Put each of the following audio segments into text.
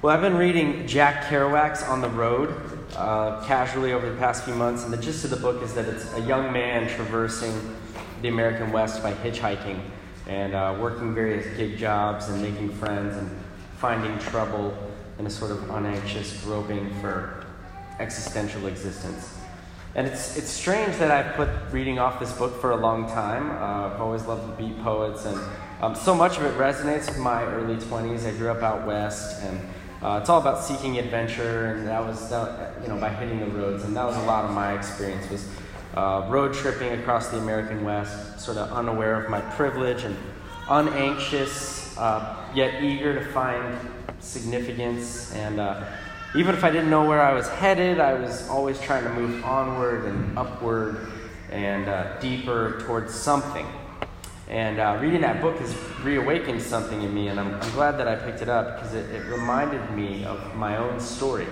Well, I've been reading Jack Kerouac's On the Road uh, casually over the past few months, and the gist of the book is that it's a young man traversing the American West by hitchhiking and uh, working various gig jobs and making friends and finding trouble in a sort of unanxious groping for existential existence. And it's, it's strange that I've put reading off this book for a long time. Uh, I've always loved the beat poets, and um, so much of it resonates with my early 20s. I grew up out west, and uh, it's all about seeking adventure, and that was, that, you know, by hitting the roads. And that was a lot of my experience was uh, road tripping across the American West, sort of unaware of my privilege and unanxious, uh, yet eager to find significance. And uh, even if I didn't know where I was headed, I was always trying to move onward and upward and uh, deeper towards something. And uh, reading that book has reawakened something in me, and I'm, I'm glad that I picked it up because it, it reminded me of my own story.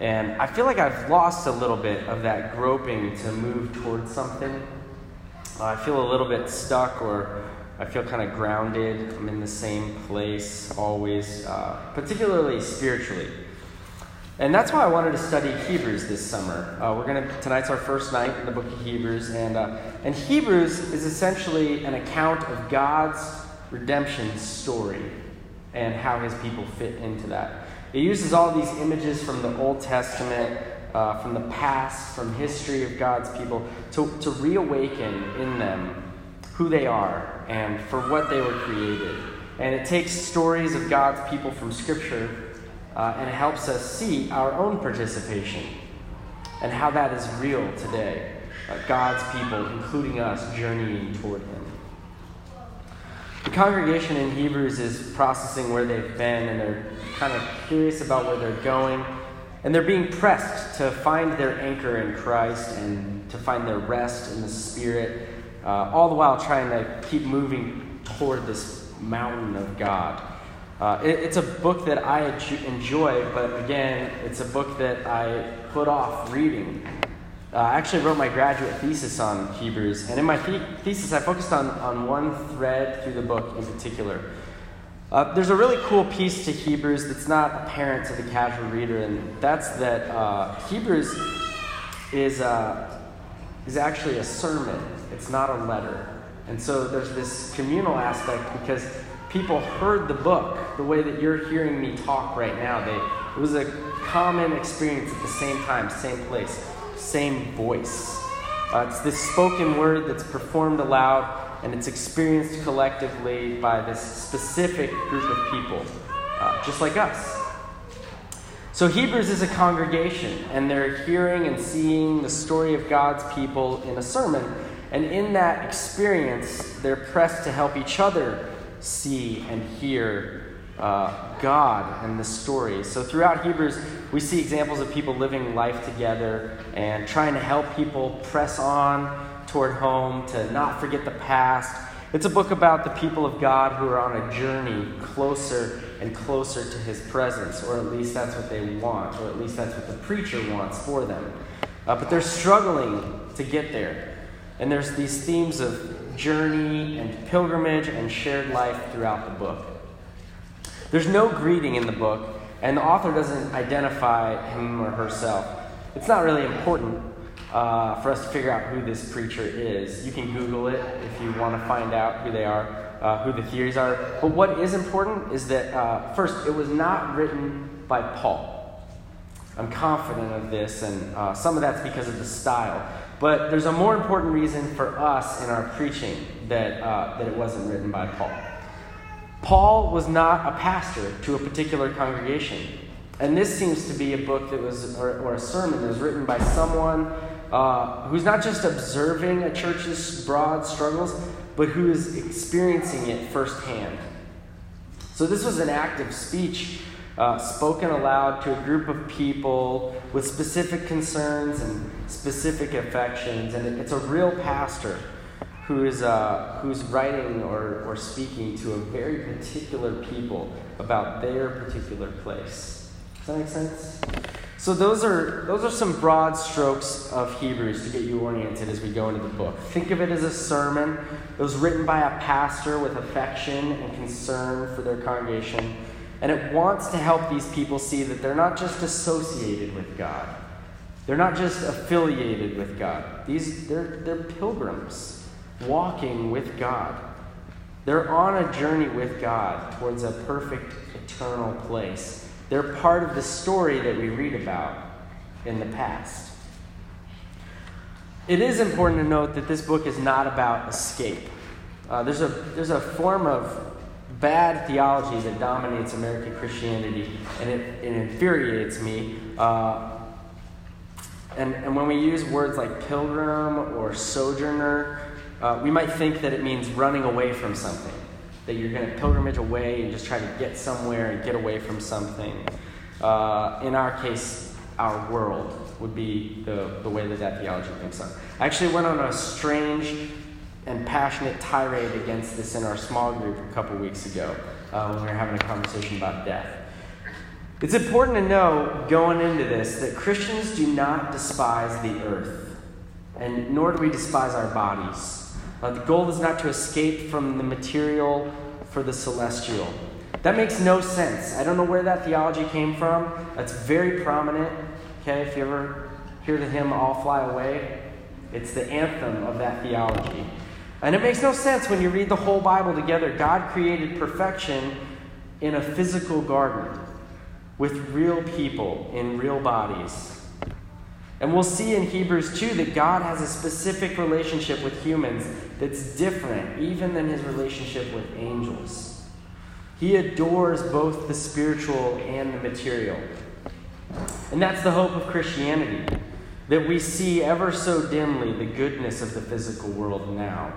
And I feel like I've lost a little bit of that groping to move towards something. Uh, I feel a little bit stuck, or I feel kind of grounded. I'm in the same place always, uh, particularly spiritually. And that's why I wanted to study Hebrews this summer. Uh, we're gonna tonight's our first night in the book of Hebrews, and uh, and Hebrews is essentially an account of God's redemption story and how His people fit into that. It uses all these images from the Old Testament, uh, from the past, from history of God's people, to, to reawaken in them who they are and for what they were created. And it takes stories of God's people from Scripture uh, and helps us see our own participation and how that is real today. Uh, God's people, including us, journeying toward Him. The congregation in Hebrews is processing where they've been and they're kind of curious about where they're going. And they're being pressed to find their anchor in Christ and to find their rest in the Spirit, uh, all the while trying to keep moving toward this mountain of God. Uh, it, it's a book that I enjoy, but again, it's a book that I put off reading. Uh, I actually wrote my graduate thesis on Hebrews, and in my the- thesis, I focused on, on one thread through the book in particular. Uh, there's a really cool piece to Hebrews that's not apparent to the casual reader, and that's that uh, Hebrews is, uh, is actually a sermon, it's not a letter. And so there's this communal aspect because people heard the book the way that you're hearing me talk right now. They, it was a common experience at the same time, same place, same voice. Uh, it's this spoken word that's performed aloud and it's experienced collectively by this specific group of people, uh, just like us. So, Hebrews is a congregation, and they're hearing and seeing the story of God's people in a sermon. And in that experience, they're pressed to help each other see and hear uh, God and the story. So throughout Hebrews, we see examples of people living life together and trying to help people press on toward home, to not forget the past. It's a book about the people of God who are on a journey closer and closer to His presence, or at least that's what they want, or at least that's what the preacher wants for them. Uh, but they're struggling to get there. And there's these themes of journey and pilgrimage and shared life throughout the book. There's no greeting in the book, and the author doesn't identify him or herself. It's not really important uh, for us to figure out who this preacher is. You can Google it if you want to find out who they are, uh, who the theories are. But what is important is that, uh, first, it was not written by Paul. I'm confident of this, and uh, some of that's because of the style. But there's a more important reason for us in our preaching that, uh, that it wasn't written by Paul. Paul was not a pastor to a particular congregation. And this seems to be a book that was, or, or a sermon that was written by someone uh, who's not just observing a church's broad struggles, but who is experiencing it firsthand. So this was an act of speech uh, spoken aloud to a group of people with specific concerns and specific affections. And it's a real pastor who is, uh, who's writing or, or speaking to a very particular people about their particular place. Does that make sense? So those are those are some broad strokes of Hebrews to get you oriented as we go into the book. Think of it as a sermon. It was written by a pastor with affection and concern for their congregation. And it wants to help these people see that they're not just associated with God. They're not just affiliated with God. These, they're, they're pilgrims walking with God. They're on a journey with God towards a perfect eternal place. They're part of the story that we read about in the past. It is important to note that this book is not about escape. Uh, there's, a, there's a form of bad theology that dominates American Christianity, and it, it infuriates me. Uh, and, and when we use words like pilgrim or sojourner, uh, we might think that it means running away from something, that you're going to pilgrimage away and just try to get somewhere and get away from something. Uh, in our case, our world would be the, the way that that theology thinks of. I actually went on a strange and passionate tirade against this in our small group a couple weeks ago uh, when we were having a conversation about death. It's important to know going into this that Christians do not despise the earth, and nor do we despise our bodies. Uh, the goal is not to escape from the material for the celestial. That makes no sense. I don't know where that theology came from. That's very prominent. Okay, if you ever hear the hymn I'll Fly Away, it's the anthem of that theology. And it makes no sense when you read the whole Bible together. God created perfection in a physical garden with real people in real bodies. And we'll see in Hebrews 2 that God has a specific relationship with humans that's different even than his relationship with angels. He adores both the spiritual and the material. And that's the hope of Christianity that we see ever so dimly the goodness of the physical world now.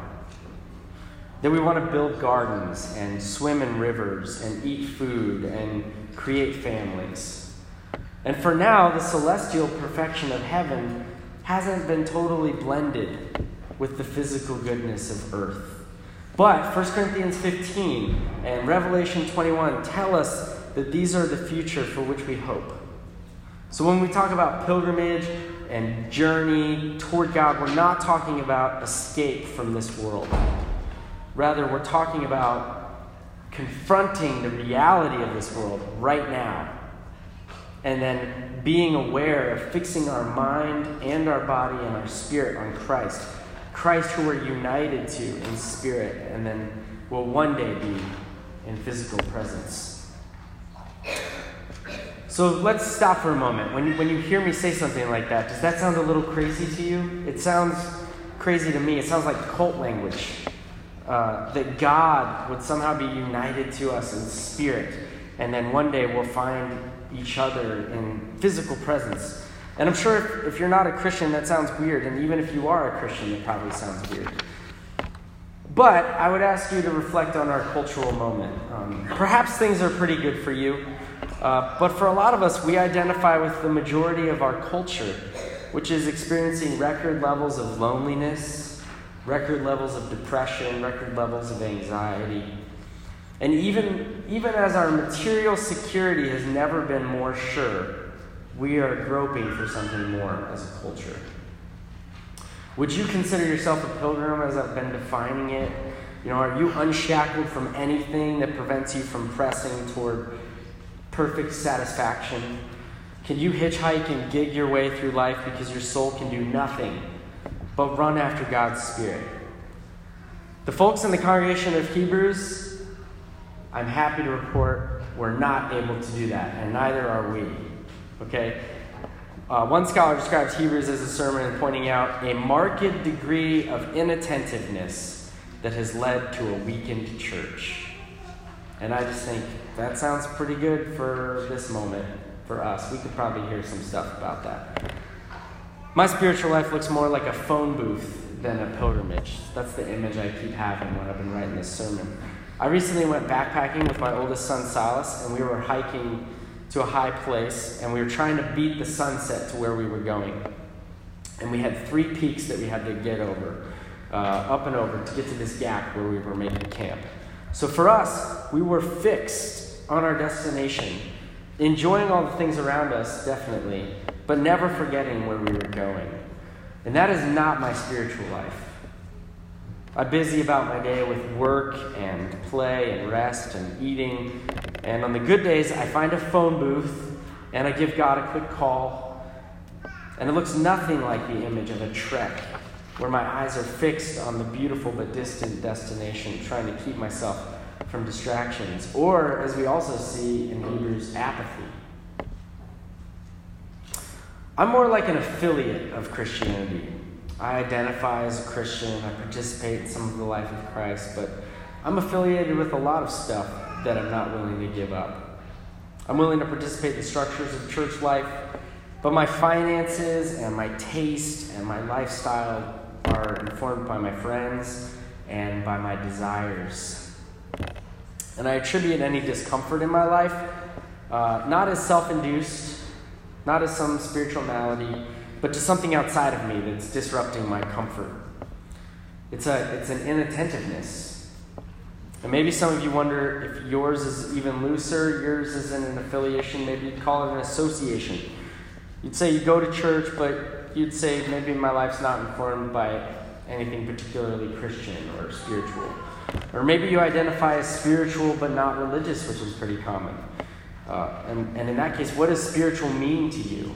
That we want to build gardens and swim in rivers and eat food and create families. And for now, the celestial perfection of heaven hasn't been totally blended with the physical goodness of earth. But 1 Corinthians 15 and Revelation 21 tell us that these are the future for which we hope. So when we talk about pilgrimage and journey toward God, we're not talking about escape from this world. Rather, we're talking about confronting the reality of this world right now and then being aware of fixing our mind and our body and our spirit on Christ. Christ, who we're united to in spirit, and then will one day be in physical presence. So let's stop for a moment. When you, when you hear me say something like that, does that sound a little crazy to you? It sounds crazy to me. It sounds like cult language. Uh, that God would somehow be united to us in spirit, and then one day we'll find each other in physical presence. And I'm sure if, if, you're not a Christian, that sounds weird. And even if you are a Christian, it probably sounds weird. But I would ask you to reflect on our cultural moment. Um, perhaps things are pretty good for you. Uh, but for a lot of us, we identify with the majority of our culture, which is experiencing record levels of loneliness, record levels of depression, record levels of anxiety. And even, even as our material security has never been more sure, we are groping for something more as a culture. Would you consider yourself a pilgrim as I've been defining it? You know, are you unshackled from anything that prevents you from pressing toward perfect satisfaction? Can you hitchhike and gig your way through life because your soul can do nothing but run after God's Spirit? The folks in the congregation of Hebrews I'm happy to report we're not able to do that, and neither are we. Okay? Uh, one scholar describes Hebrews as a sermon pointing out a marked degree of inattentiveness that has led to a weakened church. And I just think that sounds pretty good for this moment for us. We could probably hear some stuff about that. My spiritual life looks more like a phone booth than a pilgrimage. That's the image I keep having when I've been writing this sermon. I recently went backpacking with my oldest son Silas, and we were hiking to a high place, and we were trying to beat the sunset to where we were going. And we had three peaks that we had to get over, uh, up and over, to get to this gap where we were making camp. So for us, we were fixed on our destination, enjoying all the things around us, definitely, but never forgetting where we were going. And that is not my spiritual life. I'm busy about my day with work and play and rest and eating, And on the good days, I find a phone booth and I give God a quick call. And it looks nothing like the image of a trek where my eyes are fixed on the beautiful but distant destination, trying to keep myself from distractions. Or, as we also see in Hebrews, apathy. I'm more like an affiliate of Christianity. I identify as a Christian, I participate in some of the life of Christ, but I'm affiliated with a lot of stuff that I'm not willing to give up. I'm willing to participate in the structures of church life, but my finances and my taste and my lifestyle are informed by my friends and by my desires. And I attribute any discomfort in my life uh, not as self induced not as some spiritual malady, but to something outside of me that's disrupting my comfort. It's, a, it's an inattentiveness. And maybe some of you wonder if yours is even looser, yours isn't an affiliation, maybe you'd call it an association. You'd say you go to church, but you'd say maybe my life's not informed by anything particularly Christian or spiritual. Or maybe you identify as spiritual but not religious, which is pretty common. Uh, and, and in that case, what does spiritual mean to you?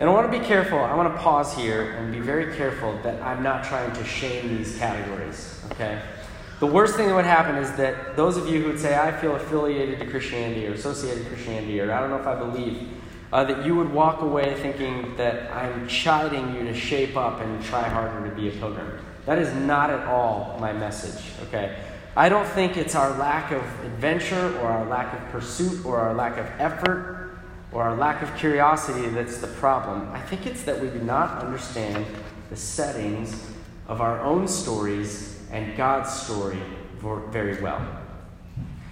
And I want to be careful. I want to pause here and be very careful that I'm not trying to shame these categories, okay? The worst thing that would happen is that those of you who would say, I feel affiliated to Christianity or associated to Christianity, or I don't know if I believe, uh, that you would walk away thinking that I'm chiding you to shape up and try harder to be a pilgrim. That is not at all my message, okay? I don't think it's our lack of adventure or our lack of pursuit or our lack of effort or our lack of curiosity that's the problem. I think it's that we do not understand the settings of our own stories and God's story very well.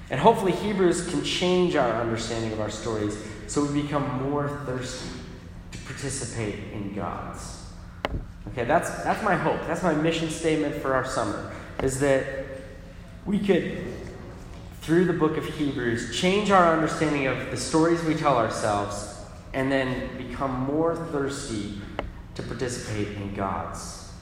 And hopefully, Hebrews can change our understanding of our stories so we become more thirsty to participate in God's. Okay, that's, that's my hope. That's my mission statement for our summer, is that we could, through the book of Hebrews, change our understanding of the stories we tell ourselves and then become more thirsty to participate in God's.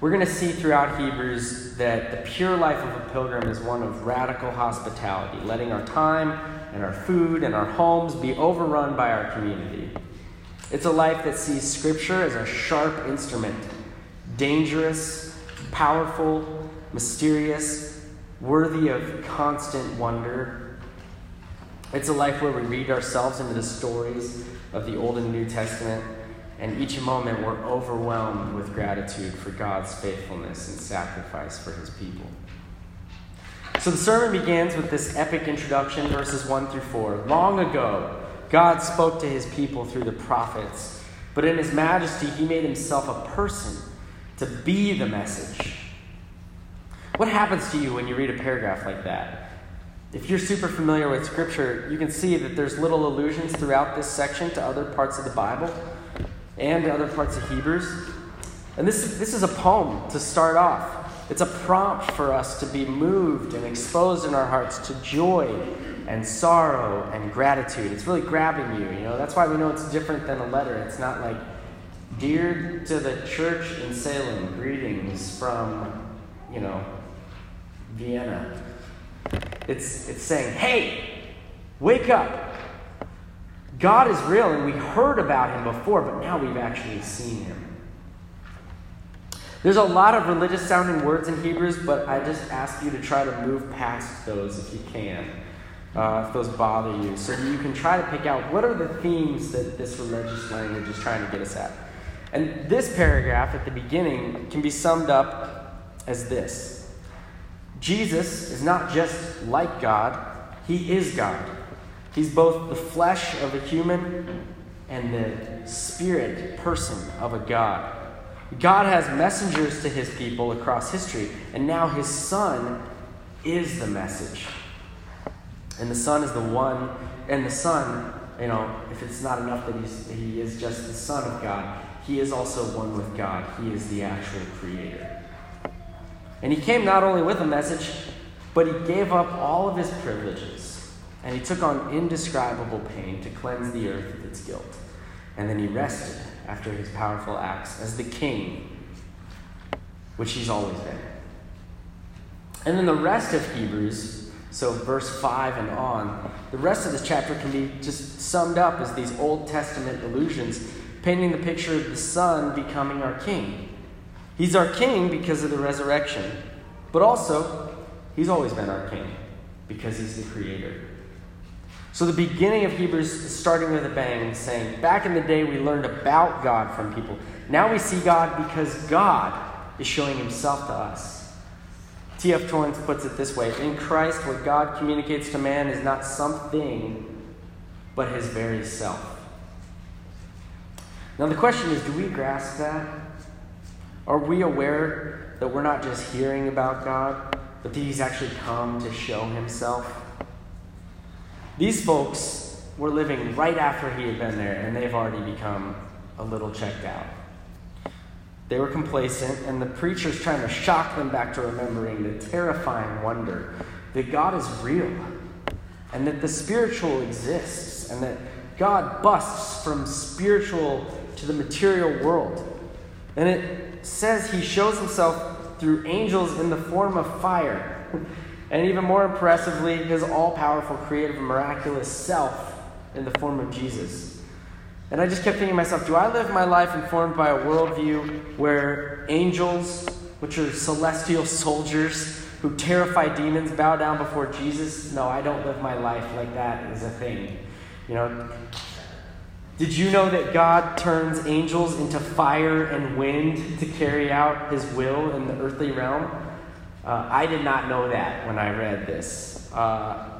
We're going to see throughout Hebrews that the pure life of a pilgrim is one of radical hospitality, letting our time and our food and our homes be overrun by our community. It's a life that sees Scripture as a sharp instrument, dangerous, powerful, mysterious, worthy of constant wonder. It's a life where we read ourselves into the stories of the Old and New Testament, and each moment we're overwhelmed with gratitude for God's faithfulness and sacrifice for his people. So the sermon begins with this epic introduction, verses 1 through 4. Long ago, God spoke to his people through the prophets, but in his majesty, he made himself a person to be the message what happens to you when you read a paragraph like that? If you're super familiar with Scripture, you can see that there's little allusions throughout this section to other parts of the Bible and to other parts of Hebrews. And this, this is a poem to start off. It's a prompt for us to be moved and exposed in our hearts to joy and sorrow and gratitude. It's really grabbing you, you know. That's why we know it's different than a letter. It's not like, Dear to the church in Salem, greetings from, you know, Vienna. It's, it's saying, hey, wake up. God is real, and we heard about him before, but now we've actually seen him. There's a lot of religious sounding words in Hebrews, but I just ask you to try to move past those if you can, uh, if those bother you, so you can try to pick out what are the themes that this religious language is trying to get us at. And this paragraph at the beginning can be summed up as this Jesus is not just like God, he is God. He's both the flesh of a human and the spirit person of a God. God has messengers to his people across history, and now his son is the message. And the son is the one, and the son, you know, if it's not enough that he is just the son of God, he is also one with God. He is the actual creator. And he came not only with a message, but he gave up all of his privileges. And he took on indescribable pain to cleanse the earth of its guilt. And then he rested after his powerful acts as the king, which he's always been. And then the rest of Hebrews, so verse 5 and on, the rest of this chapter can be just summed up as these Old Testament allusions, painting the picture of the Son becoming our King. He's our King because of the resurrection, but also, He's always been our King because He's the Creator. So the beginning of Hebrews is starting with a bang, saying, Back in the day, we learned about God from people. Now we see God because God is showing himself to us. T.F. Torrance puts it this way In Christ, what God communicates to man is not something, but his very self. Now the question is do we grasp that? Are we aware that we're not just hearing about God, but that he's actually come to show himself? These folks were living right after he had been there, and they've already become a little checked out. They were complacent, and the preacher's trying to shock them back to remembering the terrifying wonder that God is real, and that the spiritual exists, and that God busts from spiritual to the material world. And it says he shows himself through angels in the form of fire. And even more impressively, his all powerful, creative, miraculous self in the form of Jesus. And I just kept thinking to myself, do I live my life informed by a worldview where angels, which are celestial soldiers who terrify demons, bow down before Jesus? No, I don't live my life like that as a thing. You know, did you know that God turns angels into fire and wind to carry out his will in the earthly realm? Uh, I did not know that when I read this. Uh,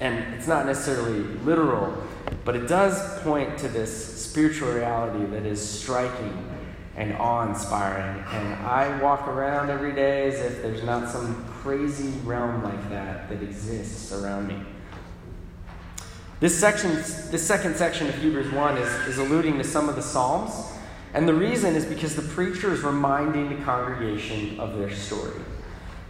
and it's not necessarily literal, but it does point to this spiritual reality that is striking and awe inspiring. And I walk around every day as if there's not some crazy realm like that that exists around me. This section, this second section of Hebrews 1 is, is alluding to some of the Psalms and the reason is because the preacher is reminding the congregation of their story.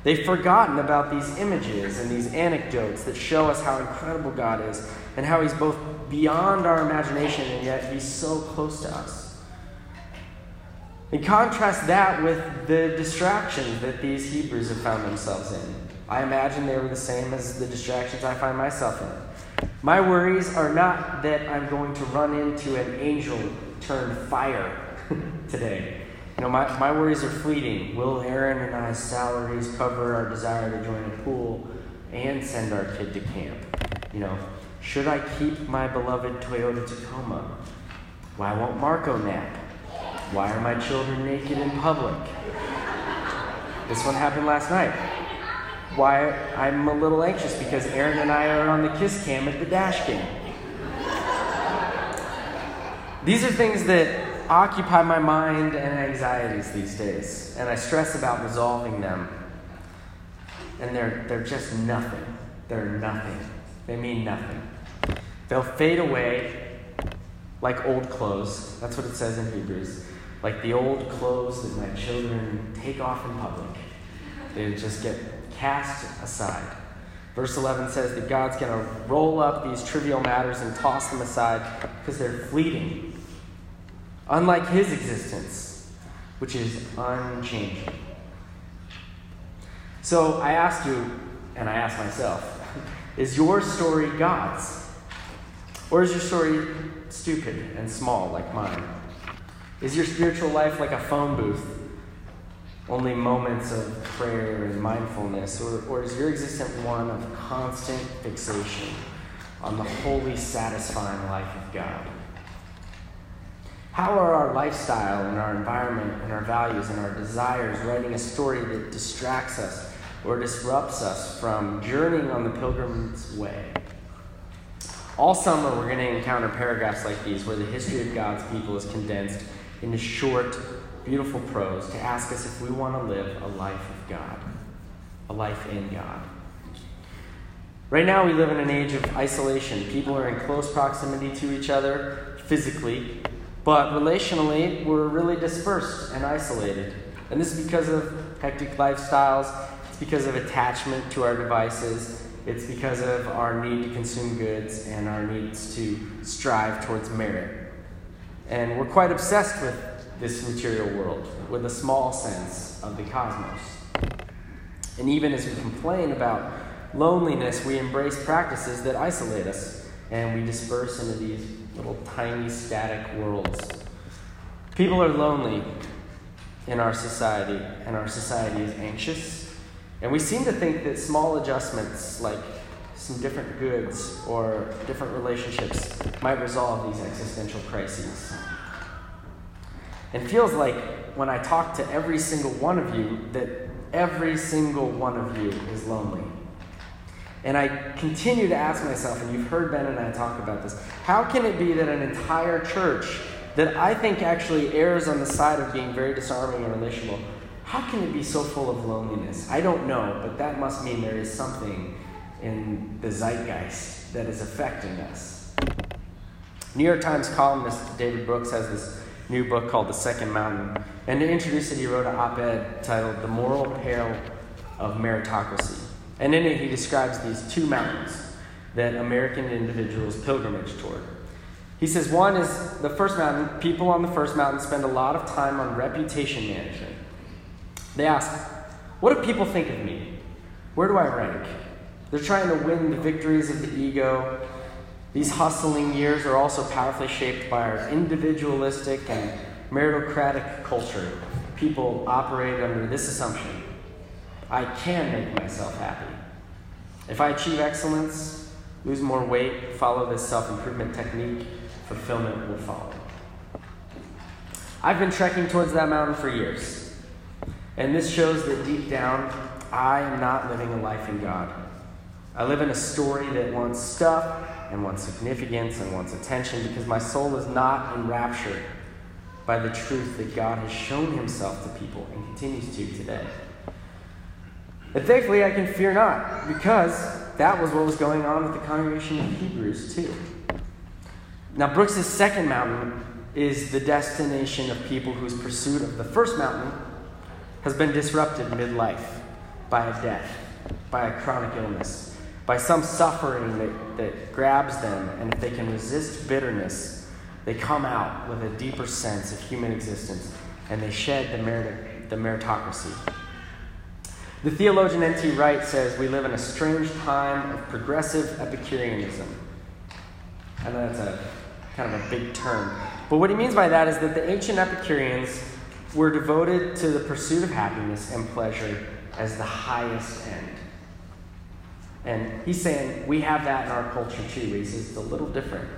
They've forgotten about these images and these anecdotes that show us how incredible God is and how He's both beyond our imagination and yet He's so close to us. And contrast that with the distractions that these Hebrews have found themselves in. I imagine they were the same as the distractions I find myself in. My worries are not that I'm going to run into an angel turned fire today. You know, my, my worries are fleeting. Will Aaron and I's salaries cover our desire to join a pool and send our kid to camp? You know, should I keep my beloved Toyota Tacoma? Why won't Marco nap? Why are my children naked in public? This one happened last night. Why I'm a little anxious because Aaron and I are on the kiss cam at the dash game. These are things that occupy my mind and anxieties these days, and I stress about resolving them. And they're, they're just nothing. They're nothing. They mean nothing. They'll fade away like old clothes. That's what it says in Hebrews. Like the old clothes that my children take off in public. They just get cast aside. Verse 11 says that God's going to roll up these trivial matters and toss them aside because they're fleeting unlike his existence, which is unchanging. So I ask you, and I ask myself, is your story God's? Or is your story stupid and small like mine? Is your spiritual life like a phone booth? Only moments of prayer and mindfulness? Or, or is your existence one of constant fixation on the holy, satisfying life of God? How are our lifestyle and our environment and our values and our desires writing a story that distracts us or disrupts us from journeying on the pilgrim's way? All summer, we're going to encounter paragraphs like these where the history of God's people is condensed into short, beautiful prose to ask us if we want to live a life of God, a life in God. Right now, we live in an age of isolation. People are in close proximity to each other physically, but relationally, we're really dispersed and isolated. And this is because of hectic lifestyles, it's because of attachment to our devices, it's because of our need to consume goods and our needs to strive towards merit. And we're quite obsessed with this material world with a small sense of the cosmos. And even as we complain about loneliness, we embrace practices that isolate us and we disperse into these little tiny static worlds. People are lonely in our society, and our society is anxious. And we seem to think that small adjustments, like some different goods or different relationships, might resolve these existential crises. It feels like when I talk to every single one of you that every single one of you is lonely. And I continue to ask myself, and you've heard Ben and I talk about this how can it be that an entire church that I think actually errs on the side of being very disarming and relational, how can it be so full of loneliness? I don't know, but that must mean there is something in the zeitgeist that is affecting us. New York Times columnist David Brooks has this new book called The Second Mountain. And to introduce it, he wrote an op ed titled The Moral Peril of Meritocracy. And in it, he describes these two mountains that American individuals pilgrimage toward. He says one is the first mountain, people on the first mountain spend a lot of time on reputation management. They ask, What do people think of me? Where do I rank? They're trying to win the victories of the ego. These hustling years are also powerfully shaped by our individualistic and meritocratic culture. People operate under this assumption I can make myself happy. If I achieve excellence, lose more weight, follow this self improvement technique, fulfillment will follow. I've been trekking towards that mountain for years. And this shows that deep down, I am not living a life in God. I live in a story that wants stuff and wants significance and wants attention because my soul is not enraptured by the truth that God has shown himself to people and continues to today. And thankfully, I can fear not because that was what was going on with the congregation of Hebrews, too. Now, Brooks's second mountain is the destination of people whose pursuit of the first mountain has been disrupted midlife by a death, by a chronic illness by some suffering that, that grabs them, and if they can resist bitterness, they come out with a deeper sense of human existence and they shed the, merit, the meritocracy. The theologian N.T. Wright says we live in a strange time of progressive Epicureanism. I know that's a kind of a big term. But what he means by that is that the ancient Epicureans were devoted to the pursuit of happiness and pleasure as the highest end. And he's saying we have that in our culture too. Says it's a little different.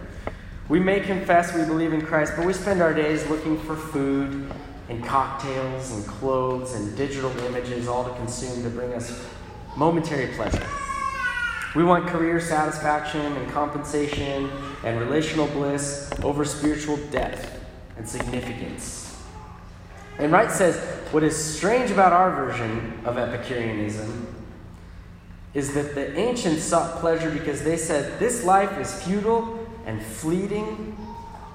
We may confess we believe in Christ, but we spend our days looking for food and cocktails and clothes and digital images, all to consume to bring us momentary pleasure. We want career satisfaction and compensation and relational bliss over spiritual depth and significance. And Wright says what is strange about our version of Epicureanism is that the ancients sought pleasure because they said, This life is futile and fleeting,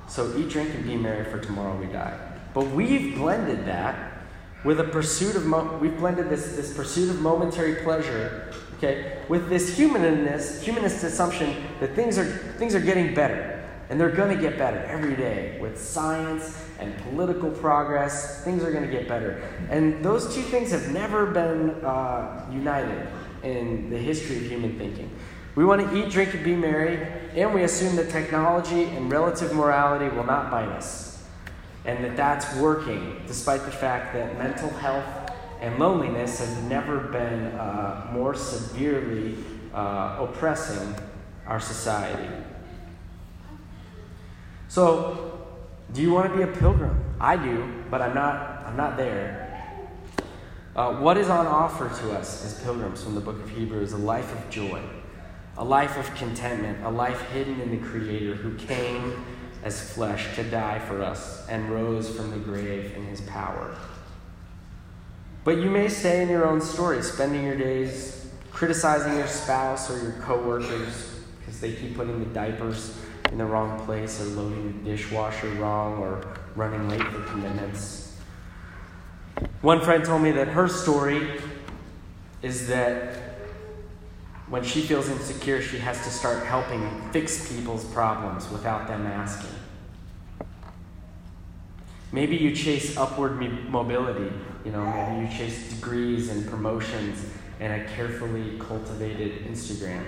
so eat, drink, and be merry, for tomorrow we die. But we've blended that with a pursuit of, mo- we've blended this, this pursuit of momentary pleasure, okay, with this humanist, humanist assumption that things are, things are getting better. And they're going to get better every day with science and political progress. Things are going to get better. And those two things have never been uh, united in the history of human thinking. We want to eat, drink, and be merry, and we assume that technology and relative morality will not bite us, and that that's working, despite the fact that mental health and loneliness have never been uh, more severely uh, oppressing our society. So, do you want to be a pilgrim? I do, but I'm not. I'm not there. Uh, what is on offer to us as pilgrims from the book of Hebrews? A life of joy, a life of contentment, a life hidden in the Creator who came as flesh to die for us and rose from the grave in his power. But you may stay in your own story, spending your days criticizing your spouse or your coworkers because they keep putting the diapers in the wrong place or loading the dishwasher wrong or running late for commitments. One friend told me that her story is that when she feels insecure, she has to start helping fix people's problems without them asking. Maybe you chase upward mobility, you know, maybe you chase degrees and promotions, and a carefully cultivated Instagram.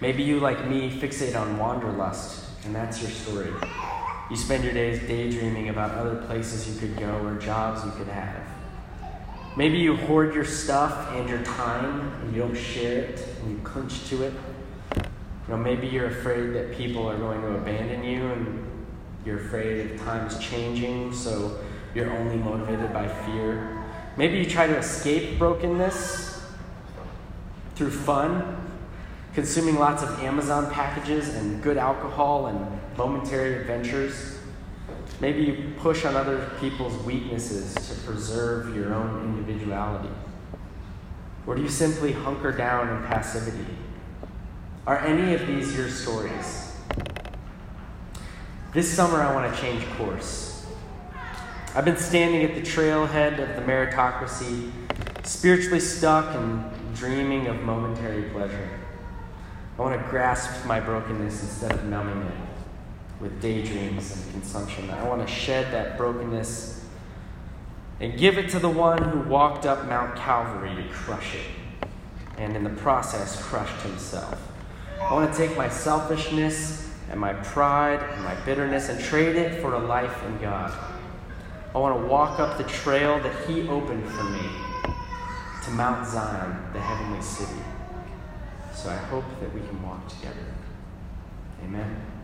Maybe you, like me, fixate on wanderlust, and that's your story. You spend your days daydreaming about other places you could go or jobs you could have. Maybe you hoard your stuff and your time and you don't share it and you clinch to it. You know, maybe you're afraid that people are going to abandon you and you're afraid of times changing, so you're only motivated by fear. Maybe you try to escape brokenness through fun, consuming lots of Amazon packages and good alcohol and momentary adventures. Maybe you push on other people's weaknesses to preserve your own individuality. Or do you simply hunker down in passivity? Are any of these your stories? This summer, I want to change course. I've been standing at the trailhead of the meritocracy, spiritually stuck and dreaming of momentary pleasure. I want to grasp my brokenness instead of numbing it with daydreams and consumption. I want to shed that brokenness and give it to the one who walked up Mount Calvary to crush it, and in the process, crushed himself. I want to take my selfishness and my pride and my bitterness and trade it for a life in God. I want to walk up the trail that He opened for me to Mount Zion, the heavenly city. So I hope that we can walk together. Amen.